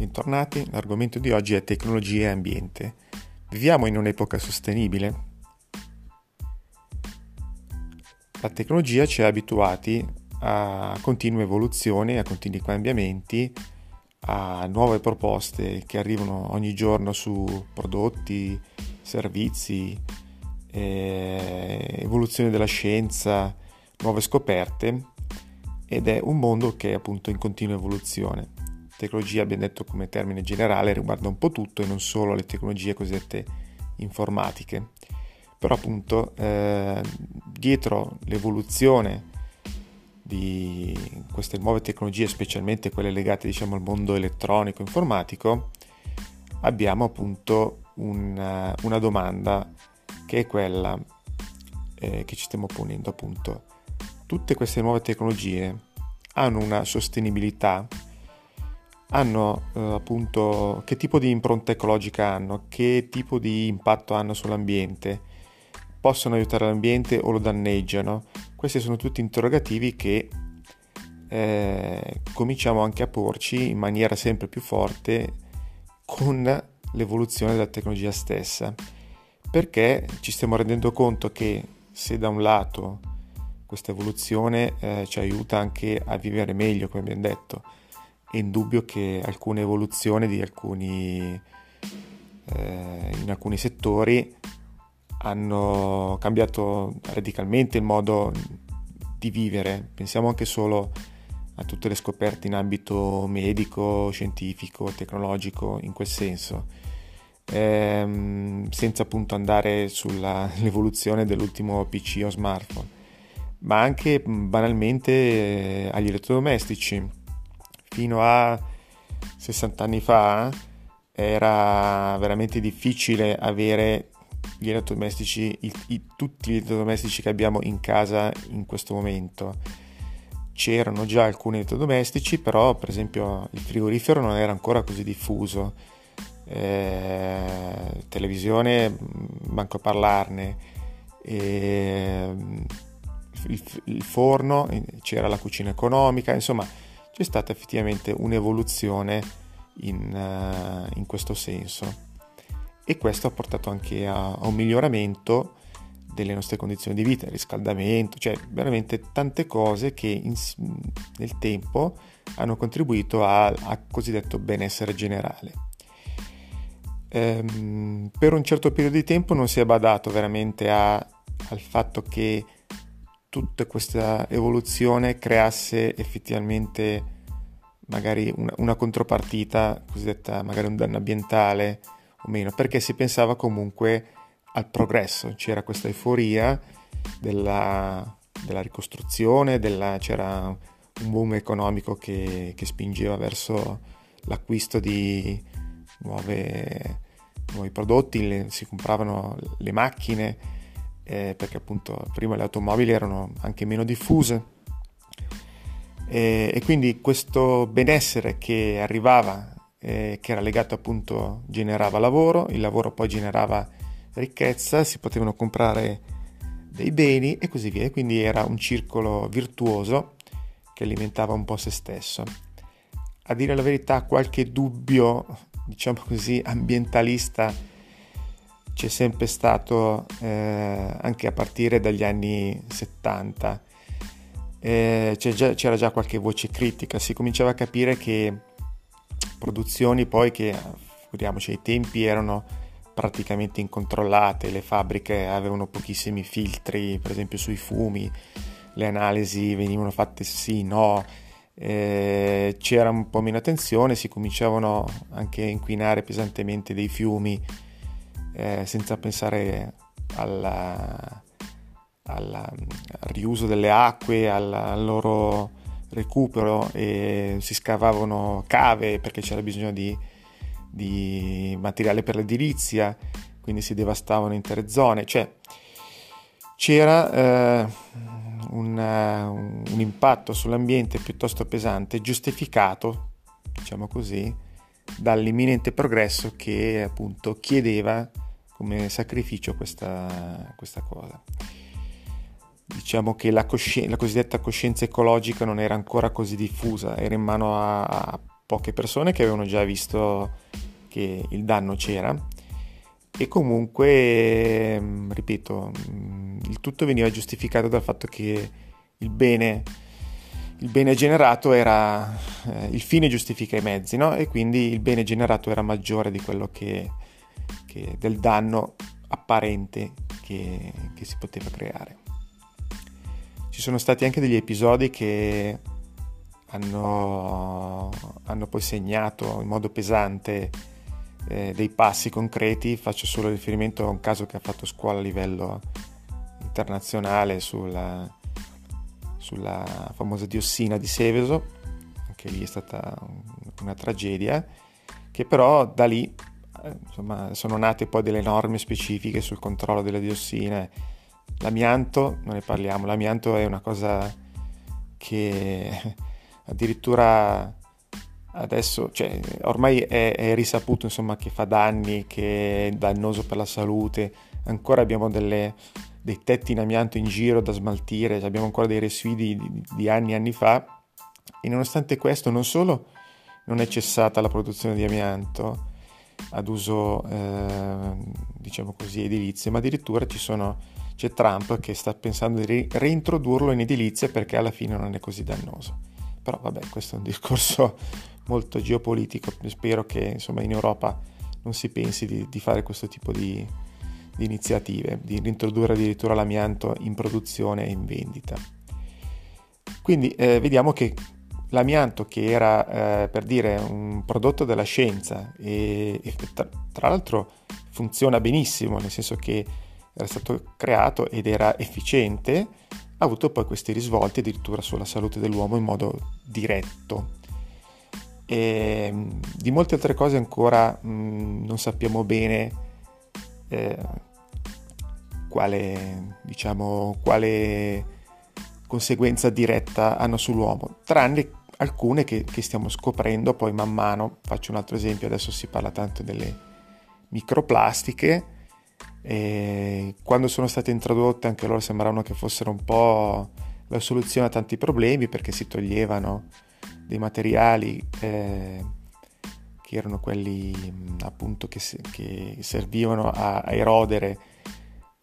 bentornati. L'argomento di oggi è tecnologia e ambiente. Viviamo in un'epoca sostenibile? La tecnologia ci ha abituati a continue evoluzioni, a continui cambiamenti, a nuove proposte che arrivano ogni giorno su prodotti, servizi, eh, evoluzione della scienza, nuove scoperte ed è un mondo che è appunto in continua evoluzione tecnologia, abbiamo detto come termine generale, riguarda un po' tutto e non solo le tecnologie cosiddette informatiche. Però appunto eh, dietro l'evoluzione di queste nuove tecnologie, specialmente quelle legate diciamo, al mondo elettronico informatico, abbiamo appunto una, una domanda che è quella eh, che ci stiamo ponendo appunto. Tutte queste nuove tecnologie hanno una sostenibilità hanno eh, appunto che tipo di impronta ecologica hanno, che tipo di impatto hanno sull'ambiente, possono aiutare l'ambiente o lo danneggiano. Questi sono tutti interrogativi che eh, cominciamo anche a porci in maniera sempre più forte con l'evoluzione della tecnologia stessa, perché ci stiamo rendendo conto che se da un lato questa evoluzione eh, ci aiuta anche a vivere meglio, come abbiamo detto, è indubbio che alcune evoluzioni di alcuni, eh, in alcuni settori hanno cambiato radicalmente il modo di vivere. Pensiamo anche solo a tutte le scoperte in ambito medico, scientifico, tecnologico, in quel senso, ehm, senza appunto andare sull'evoluzione dell'ultimo PC o smartphone, ma anche banalmente eh, agli elettrodomestici fino a 60 anni fa era veramente difficile avere gli elettrodomestici, tutti gli elettrodomestici che abbiamo in casa in questo momento. C'erano già alcuni elettrodomestici, però per esempio il frigorifero non era ancora così diffuso. Eh, televisione, manco a parlarne. Eh, il, il forno, c'era la cucina economica, insomma c'è stata effettivamente un'evoluzione in, uh, in questo senso e questo ha portato anche a, a, un miglioramento delle nostre condizioni di vita, riscaldamento, cioè veramente tante cose che in, nel tempo hanno contribuito al cosiddetto benessere generale. Ehm, per un certo periodo di tempo non si è badato veramente a, al fatto che tutta questa evoluzione creasse effettivamente magari una, una contropartita cosiddetta magari un danno ambientale o meno, perché si pensava comunque al progresso, c'era questa euforia della, della ricostruzione, della, c'era un boom economico che, che, spingeva verso l'acquisto di nuove, nuovi prodotti, le, si compravano le macchine eh, perché appunto prima le automobili erano anche meno diffuse e, e quindi questo benessere che arrivava, eh, che era legato appunto, generava lavoro, il lavoro poi generava ricchezza, si potevano comprare dei beni e così via, quindi era un circolo virtuoso che alimentava un po' se stesso. A dire la verità, qualche dubbio, diciamo così, ambientalista c'è sempre stato eh, anche a partire dagli anni 70. Eh, già, c'era già qualche voce critica, si cominciava a capire che produzioni poi che, figuriamoci, ai tempi erano praticamente incontrollate, le fabbriche avevano pochissimi filtri, per esempio sui fumi, le analisi venivano fatte sì, no, eh, c'era un po' meno attenzione, si cominciavano anche a inquinare pesantemente dei fiumi eh, senza pensare alla, alla, al riuso delle acque, al, al loro recupero e si scavavano cave perché c'era bisogno di, di materiale per l'edilizia, quindi si devastavano intere zone, cioè c'era eh, un, un, impatto sull'ambiente piuttosto pesante, giustificato, diciamo così, dall'imminente progresso che appunto chiedeva come sacrificio questa, questa cosa. Diciamo che la, cosci- la, cosiddetta coscienza ecologica non era ancora così diffusa, era in mano a, a poche persone che avevano già visto che il danno c'era e comunque, ripeto, il tutto veniva giustificato dal fatto che il bene, il bene generato era, eh, il fine giustifica i mezzi, no? E quindi il bene generato era maggiore di quello che, che del danno apparente che, che si poteva creare. Ci sono stati anche degli episodi che hanno, hanno poi segnato in modo pesante eh, dei passi concreti, faccio solo riferimento a un caso che ha fatto scuola a livello internazionale sulla, sulla famosa diossina di Seveso, anche lì è stata una tragedia, che però da lì insomma, sono nate poi delle norme specifiche sul controllo delle diossine. L'amianto, non ne parliamo, l'amianto è una cosa che addirittura adesso, cioè, ormai è, è, risaputo insomma, che fa danni, che è dannoso per la salute, ancora abbiamo delle, dei tetti in amianto in giro da smaltire, abbiamo ancora dei residui di, di anni e anni fa e nonostante questo non solo non è cessata la produzione di amianto ad uso eh, diciamo così edilizio, ma addirittura sono, c'è Trump che sta pensando di reintrodurlo in edilizia perché alla fine non è così dannoso. Però vabbè, questo è un discorso molto geopolitico, spero che insomma, in Europa non si pensi di, di fare questo tipo di, di iniziative, di introdurre addirittura l'amianto in produzione e in vendita. Quindi eh, vediamo che l'amianto che era eh, per dire un prodotto della scienza e, e tra, tra, l'altro funziona benissimo, nel senso che era stato creato ed era efficiente, ha avuto poi questi risvolti addirittura sulla salute dell'uomo in modo diretto. E di molte altre cose ancora mh, non sappiamo bene eh, quale, diciamo, quale conseguenza diretta hanno sull'uomo, tranne alcune che, che, stiamo scoprendo poi man mano. Faccio un altro esempio, adesso si parla tanto delle microplastiche. E quando sono state introdotte anche loro sembravano che fossero un po' la soluzione a tanti problemi perché si toglievano dei materiali eh, che erano quelli appunto che, che servivano a, a erodere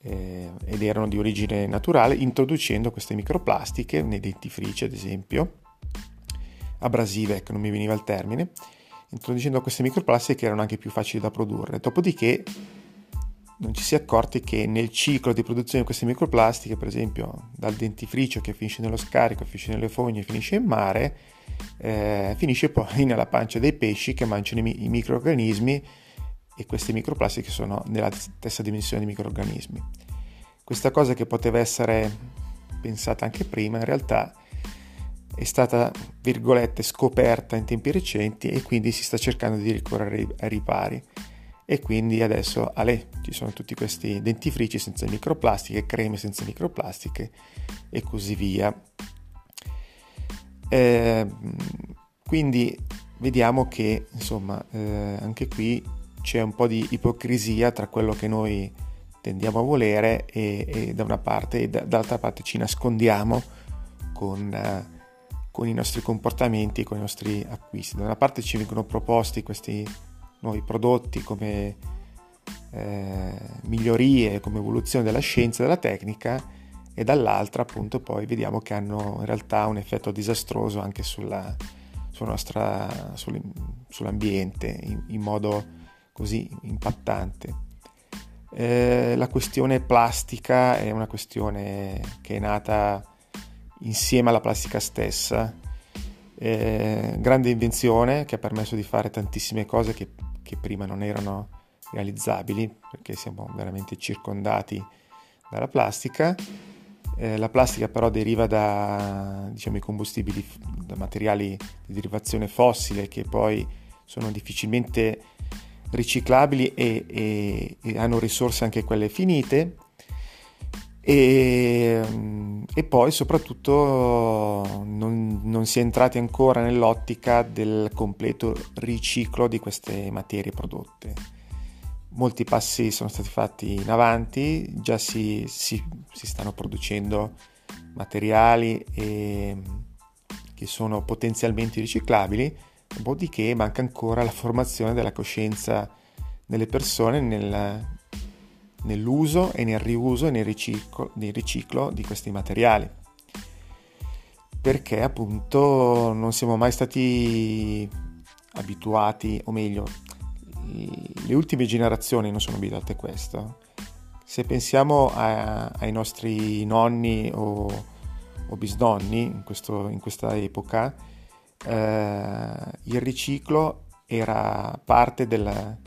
eh, ed erano di origine naturale introducendo queste microplastiche nei dentifrici ad esempio abrasive ecco non mi veniva il termine introducendo queste microplastiche che erano anche più facili da produrre dopodiché non ci si è accorti che nel ciclo di produzione di queste microplastiche, per esempio dal dentifricio che finisce nello scarico, finisce nelle fogne, finisce in mare, eh, finisce poi nella pancia dei pesci che mangiano i, i microorganismi e queste microplastiche sono nella stessa dimensione di microorganismi. Questa cosa che poteva essere pensata anche prima, in realtà è stata, virgolette, scoperta in tempi recenti e quindi si sta cercando di ricorrere ai ripari e quindi adesso Ale, ci sono tutti questi dentifrici senza microplastiche, creme senza microplastiche e così via. Eh, quindi vediamo che insomma eh, anche qui c'è un po' di ipocrisia tra quello che noi tendiamo a volere e, e da una parte e da, dall'altra parte ci nascondiamo con, eh, con i nostri comportamenti, con i nostri acquisti. Da una parte ci vengono proposti questi nuovi prodotti, come eh, migliorie, come evoluzione della scienza e della tecnica e dall'altra appunto poi vediamo che hanno in realtà un effetto disastroso anche sulla, sulla nostra, sull'ambiente in, in, modo così impattante. Eh, la questione plastica è una questione che è nata insieme alla plastica stessa, eh, grande invenzione che ha permesso di fare tantissime cose che che prima non erano realizzabili perché siamo veramente circondati dalla plastica. Eh, la plastica però deriva da diciamo, i combustibili, da materiali di derivazione fossile che poi sono difficilmente riciclabili e, e, e hanno risorse anche quelle finite e, e poi soprattutto non, non, si è entrati ancora nell'ottica del completo riciclo di queste materie prodotte. Molti passi sono stati fatti in avanti, già si, si, si stanno producendo materiali e, che sono potenzialmente riciclabili, dopodiché manca ancora la formazione della coscienza nelle persone nel, nell'uso e nel riuso e nel riciclo, nel riciclo di questi materiali perché appunto non siamo mai stati abituati, o meglio, le ultime generazioni non sono abituate a questo. Se pensiamo a, ai nostri nonni o, o bisnonni in, questo, in, questa epoca, eh, il riciclo era parte della,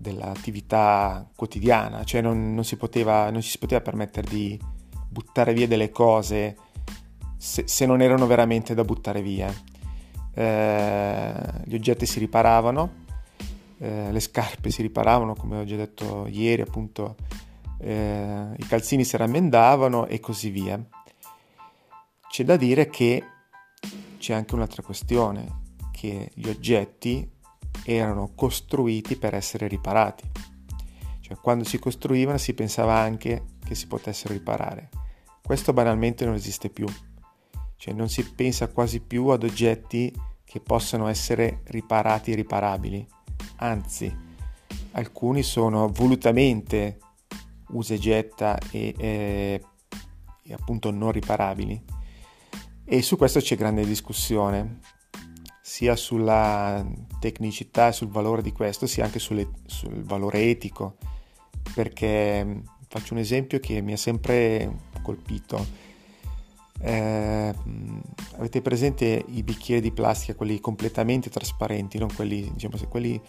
dell'attività quotidiana, cioè non, non, si poteva, non si poteva permettere di buttare via delle cose se, se non erano veramente da buttare via. Eh, gli oggetti si riparavano, eh, le scarpe si riparavano, come ho già detto ieri, appunto, eh, i calzini si rammendavano e così via. C'è da dire che c'è anche un'altra questione, che gli oggetti erano costruiti per essere riparati. Cioè, quando si costruivano si pensava anche che si potessero riparare. Questo banalmente non esiste più cioè non si pensa quasi più ad oggetti che possano essere riparati e riparabili, anzi alcuni sono volutamente usa e getta e, e, e appunto non riparabili e su questo c'è grande discussione sia sulla tecnicità e sul valore di questo sia anche sulle, sul valore etico perché faccio un esempio che mi ha sempre colpito eh, avete presente i bicchieri di plastica, quelli completamente trasparenti, non quelli, diciamo, quelli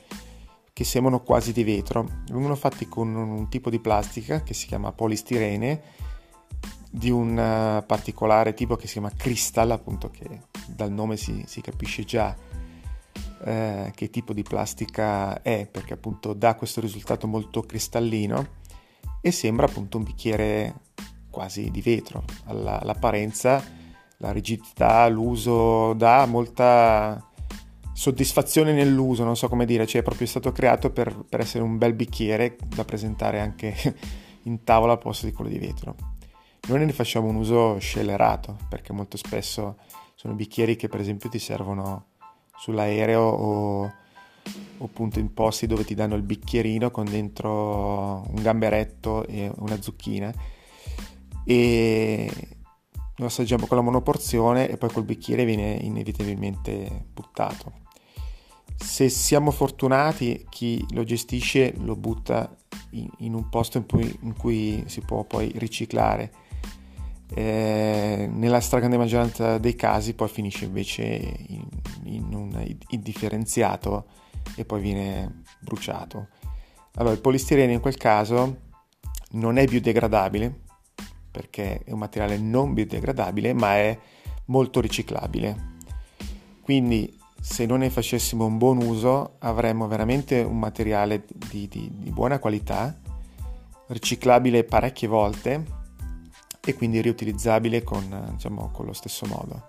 che sembrano quasi di vetro? Vengono fatti con un tipo di plastica che si chiama polistirene di un uh, particolare tipo che si chiama crystal, appunto che dal nome si, si capisce già eh, che tipo di plastica è, perché appunto dà questo risultato molto cristallino e sembra appunto un bicchiere quasi di vetro. Alla, l'apparenza, la rigidità, l'uso dà molta soddisfazione nell'uso, non so come dire, cioè è proprio stato creato per, per essere un bel bicchiere da presentare anche in tavola al posto di quello di vetro. Noi ne facciamo un uso scellerato perché molto spesso sono bicchieri che per esempio ti servono sull'aereo o, o appunto in posti dove ti danno il bicchierino con dentro un gamberetto e una zucchina e lo assaggiamo con la monoporzione e poi col bicchiere viene inevitabilmente buttato. Se siamo fortunati, chi lo gestisce lo butta in, in un posto in cui, in cui, si può poi riciclare. Eh, nella stragrande maggioranza dei casi poi finisce invece in, in un indifferenziato e poi viene bruciato. Allora il polistirene in quel caso non è biodegradabile, perché è un materiale non biodegradabile ma è molto riciclabile. Quindi se noi ne facessimo un buon uso avremmo veramente un materiale di, di, di buona qualità, riciclabile parecchie volte e quindi riutilizzabile con, diciamo, con lo stesso modo.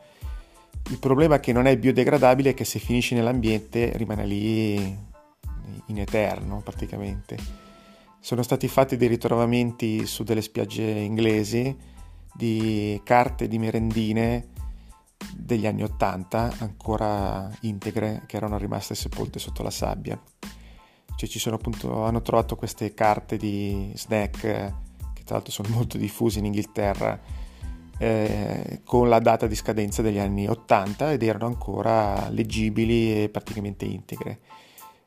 Il problema è che non è biodegradabile e che se finisce nell'ambiente rimane lì in eterno praticamente sono stati fatti dei ritrovamenti su delle spiagge inglesi di carte di merendine degli anni 80 ancora integre che erano rimaste sepolte sotto la sabbia. Cioè ci sono appunto, hanno trovato queste carte di snack tra l'altro sono molto diffuse in Inghilterra eh, con la data di scadenza degli anni 80 ed erano ancora leggibili e praticamente integre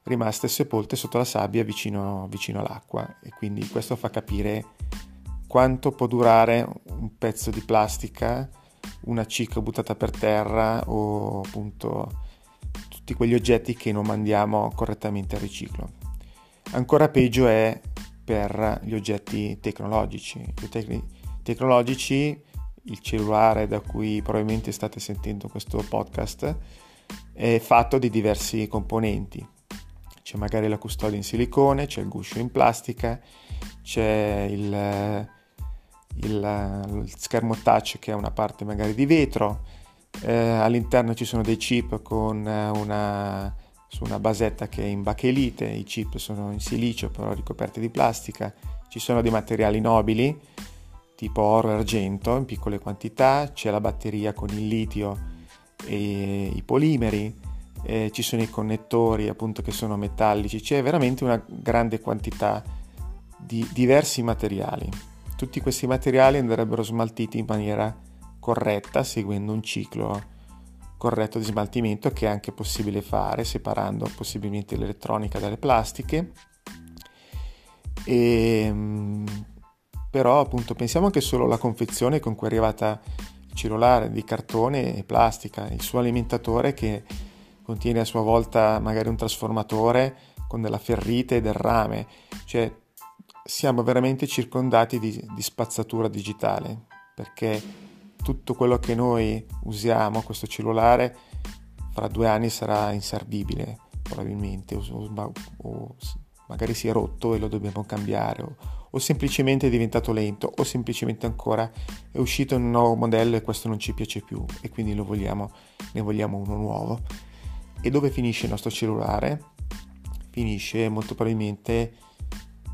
rimaste sepolte sotto la sabbia vicino, vicino all'acqua e quindi questo fa capire quanto può durare un pezzo di plastica, una cicca buttata per terra o appunto tutti quegli oggetti che non mandiamo correttamente al riciclo. Ancora peggio è per gli oggetti tecnologici. Gli oggetti tecnologici, il cellulare da cui probabilmente state sentendo questo podcast, è fatto di diversi componenti c'è magari la custodia in silicone, c'è il guscio in plastica, c'è il, il, il schermo touch che è una parte magari di vetro, eh, all'interno ci sono dei chip con una, su una basetta che è in bachelite, i chip sono in silicio però ricoperti di plastica, ci sono dei materiali nobili tipo oro e argento in piccole quantità, c'è la batteria con il litio e i polimeri, eh, ci sono i connettori appunto che sono metallici, c'è veramente una grande quantità di diversi materiali. Tutti questi materiali andrebbero smaltiti in maniera corretta, seguendo un ciclo corretto di smaltimento che è anche possibile fare separando possibilmente l'elettronica dalle plastiche. E, ehm, però appunto pensiamo anche solo alla confezione con cui è arrivata il cellulare di cartone e plastica, il suo alimentatore che contiene a sua volta magari un trasformatore con della ferrite e del rame, cioè siamo veramente circondati di, di spazzatura digitale perché tutto quello che noi usiamo, questo cellulare, fra due anni sarà inservibile probabilmente o, o magari si è rotto e lo dobbiamo cambiare o, o semplicemente è diventato lento o semplicemente ancora è uscito un nuovo modello e questo non ci piace più e quindi vogliamo, ne vogliamo uno nuovo. E dove finisce il nostro cellulare? Finisce molto probabilmente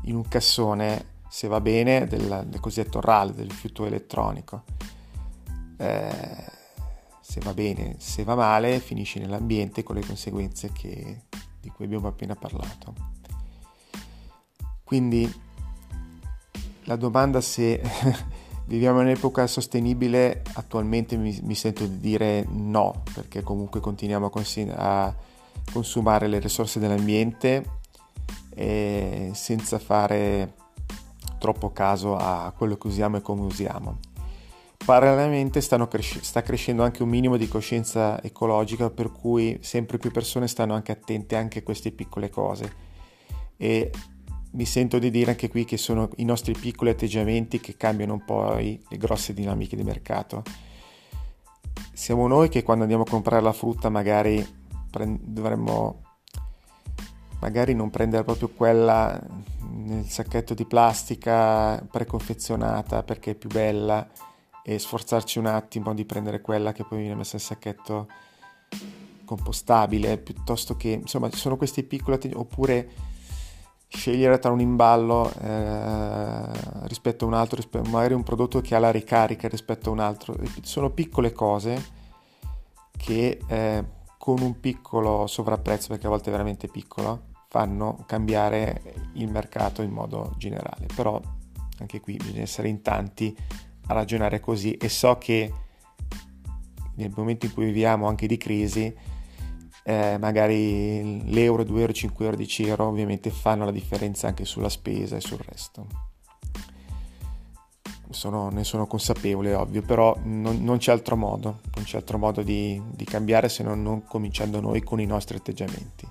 in un cassone, se va bene, del, del cosiddetto RAL, del rifiuto elettronico. Eh, se va bene, se va male, finisce nell'ambiente con le conseguenze che, di cui abbiamo appena parlato. Quindi la domanda se Viviamo in un'epoca sostenibile, attualmente mi, mi, sento di dire no, perché comunque continuiamo a, cons- a consumare le risorse dell'ambiente senza fare troppo caso a quello che usiamo e come usiamo. Parallelamente cres- sta crescendo anche un minimo di coscienza ecologica per cui sempre più persone stanno anche attente anche a queste piccole cose e mi sento di dire anche qui che sono i nostri piccoli atteggiamenti che cambiano un po' le grosse dinamiche di mercato. Siamo noi che quando andiamo a comprare la frutta magari pre- dovremmo magari non prendere proprio quella nel sacchetto di plastica preconfezionata perché è più bella e sforzarci un attimo di prendere quella che poi viene messa nel sacchetto compostabile piuttosto che insomma sono questi piccoli atteggiamenti oppure scegliere tra un imballo eh, rispetto a un altro, magari un prodotto che ha la ricarica rispetto a un altro. Sono piccole cose che eh, con un piccolo sovrapprezzo, perché a volte è veramente piccolo, fanno cambiare il mercato in modo generale. Però anche qui bisogna essere in tanti a ragionare così e so che nel momento in cui viviamo anche di crisi, eh, magari l'euro, 2 euro, 5 euro, 10 euro ovviamente fanno la differenza anche sulla spesa e sul resto. Sono, ne sono consapevole, ovvio, però non, non, c'è altro modo, non c'è altro modo di, di cambiare se non, non cominciando noi con i nostri atteggiamenti.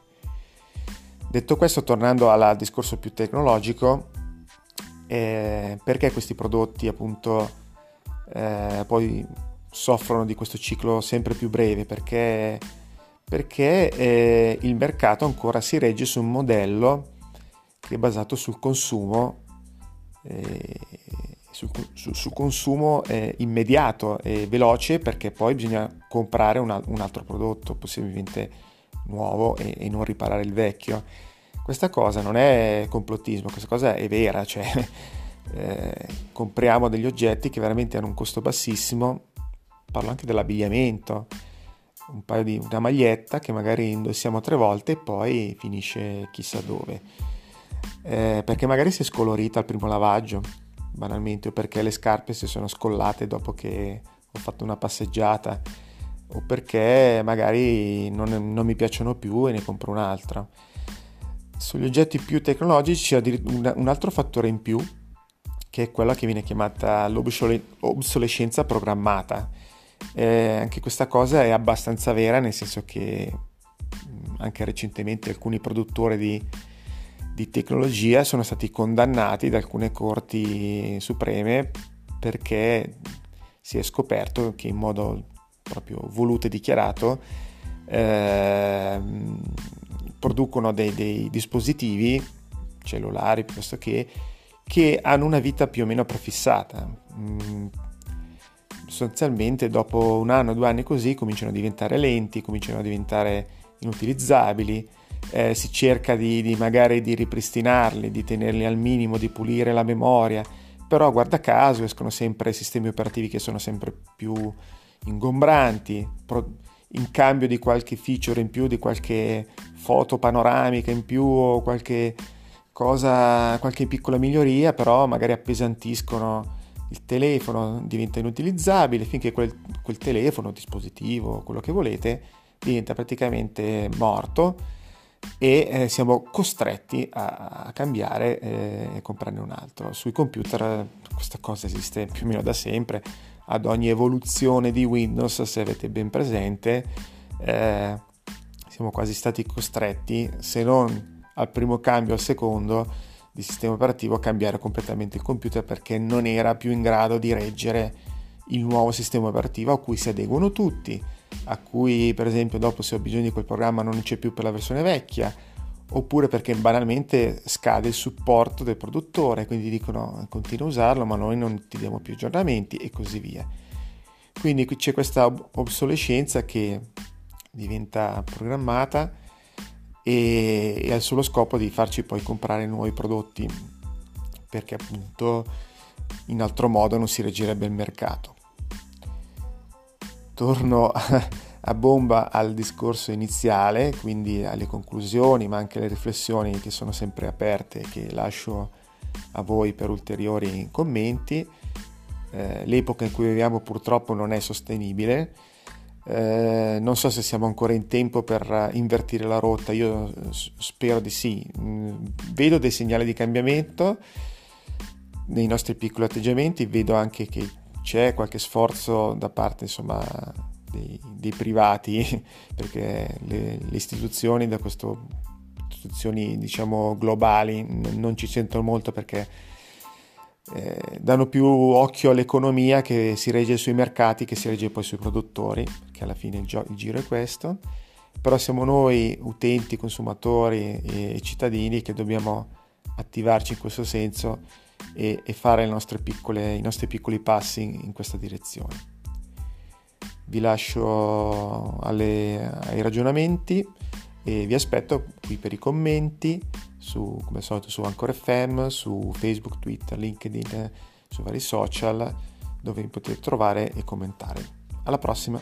Detto questo, tornando al discorso più tecnologico, eh, perché questi prodotti appunto eh, poi soffrono di questo ciclo sempre più breve? Perché perché eh, il mercato ancora si regge su un modello che è basato sul consumo, eh, sul, sul, sul, consumo eh, immediato e veloce perché poi bisogna comprare una, un altro prodotto, possibilmente nuovo e, e, non riparare il vecchio. Questa cosa non è complottismo, questa cosa è vera, cioè eh, compriamo degli oggetti che veramente hanno un costo bassissimo, parlo anche dell'abbigliamento un paio di una maglietta che magari indossiamo tre volte e poi finisce chissà dove. Eh, perché magari si è scolorita al primo lavaggio, banalmente, o perché le scarpe si sono scollate dopo che ho fatto una passeggiata, o perché magari non, non mi piacciono più e ne compro un'altra. Sugli oggetti più tecnologici c'è un altro fattore in più, che è quella che viene chiamata l'obsolescenza programmata. Eh, anche questa cosa è abbastanza vera, nel senso che anche recentemente alcuni produttori di, di tecnologia sono stati condannati da alcune corti supreme perché si è scoperto che in modo proprio voluto e dichiarato eh, producono dei, dei, dispositivi cellulari piuttosto che che hanno una vita più o meno prefissata. Mm, sostanzialmente dopo un anno, due anni così cominciano a diventare lenti, cominciano a diventare inutilizzabili, eh, si cerca di, di, magari di ripristinarli, di tenerli al minimo, di pulire la memoria, però guarda caso escono sempre sistemi operativi che sono sempre più ingombranti, in cambio di qualche feature in più, di qualche foto panoramica in più o qualche cosa, qualche piccola miglioria, però magari appesantiscono il telefono, diventa inutilizzabile finché quel, quel telefono, dispositivo, quello che volete, diventa praticamente morto e eh, siamo costretti a, a cambiare eh, e comprarne un altro. Sui computer questa cosa esiste più o meno da sempre, ad ogni evoluzione di Windows, se avete ben presente, eh, siamo quasi stati costretti, se non al primo cambio, al secondo, di sistema operativo cambiare completamente il computer perché non era più in grado di reggere il nuovo sistema operativo a cui si adeguano tutti, a cui per esempio dopo se ho bisogno di quel programma non c'è più per la versione vecchia, oppure perché banalmente scade il supporto del produttore, quindi dicono continua a usarlo ma noi non ti diamo più aggiornamenti e così via. Quindi qui c'è questa obsolescenza che diventa programmata e, e ha il solo scopo di farci poi comprare nuovi prodotti perché appunto in altro modo non si reggerebbe il mercato. Torno a bomba al discorso iniziale, quindi alle conclusioni, ma anche alle riflessioni che sono sempre aperte, che lascio a voi per ulteriori commenti. Eh, l'epoca in cui viviamo purtroppo non è sostenibile. Eh, non so se siamo ancora in tempo per invertire la rotta, io spero di sì. Mm, vedo dei segnali di cambiamento nei nostri piccoli atteggiamenti, vedo anche che c'è qualche sforzo da parte insomma, dei, dei privati, perché le, le, istituzioni da questo diciamo globali non ci sentono molto perché eh, danno più occhio all'economia che si regge sui mercati che si regge poi sui produttori, che alla fine il, gio- il giro è questo, però siamo noi utenti, consumatori e, e cittadini che dobbiamo attivarci in questo senso e, e fare piccole, i nostri piccoli passi in, in questa direzione. Vi lascio alle, ai ragionamenti e vi aspetto qui per i commenti su, come al solito su Anchor FM, su Facebook, Twitter, LinkedIn, su vari social dove potete trovare e commentare. Alla prossima!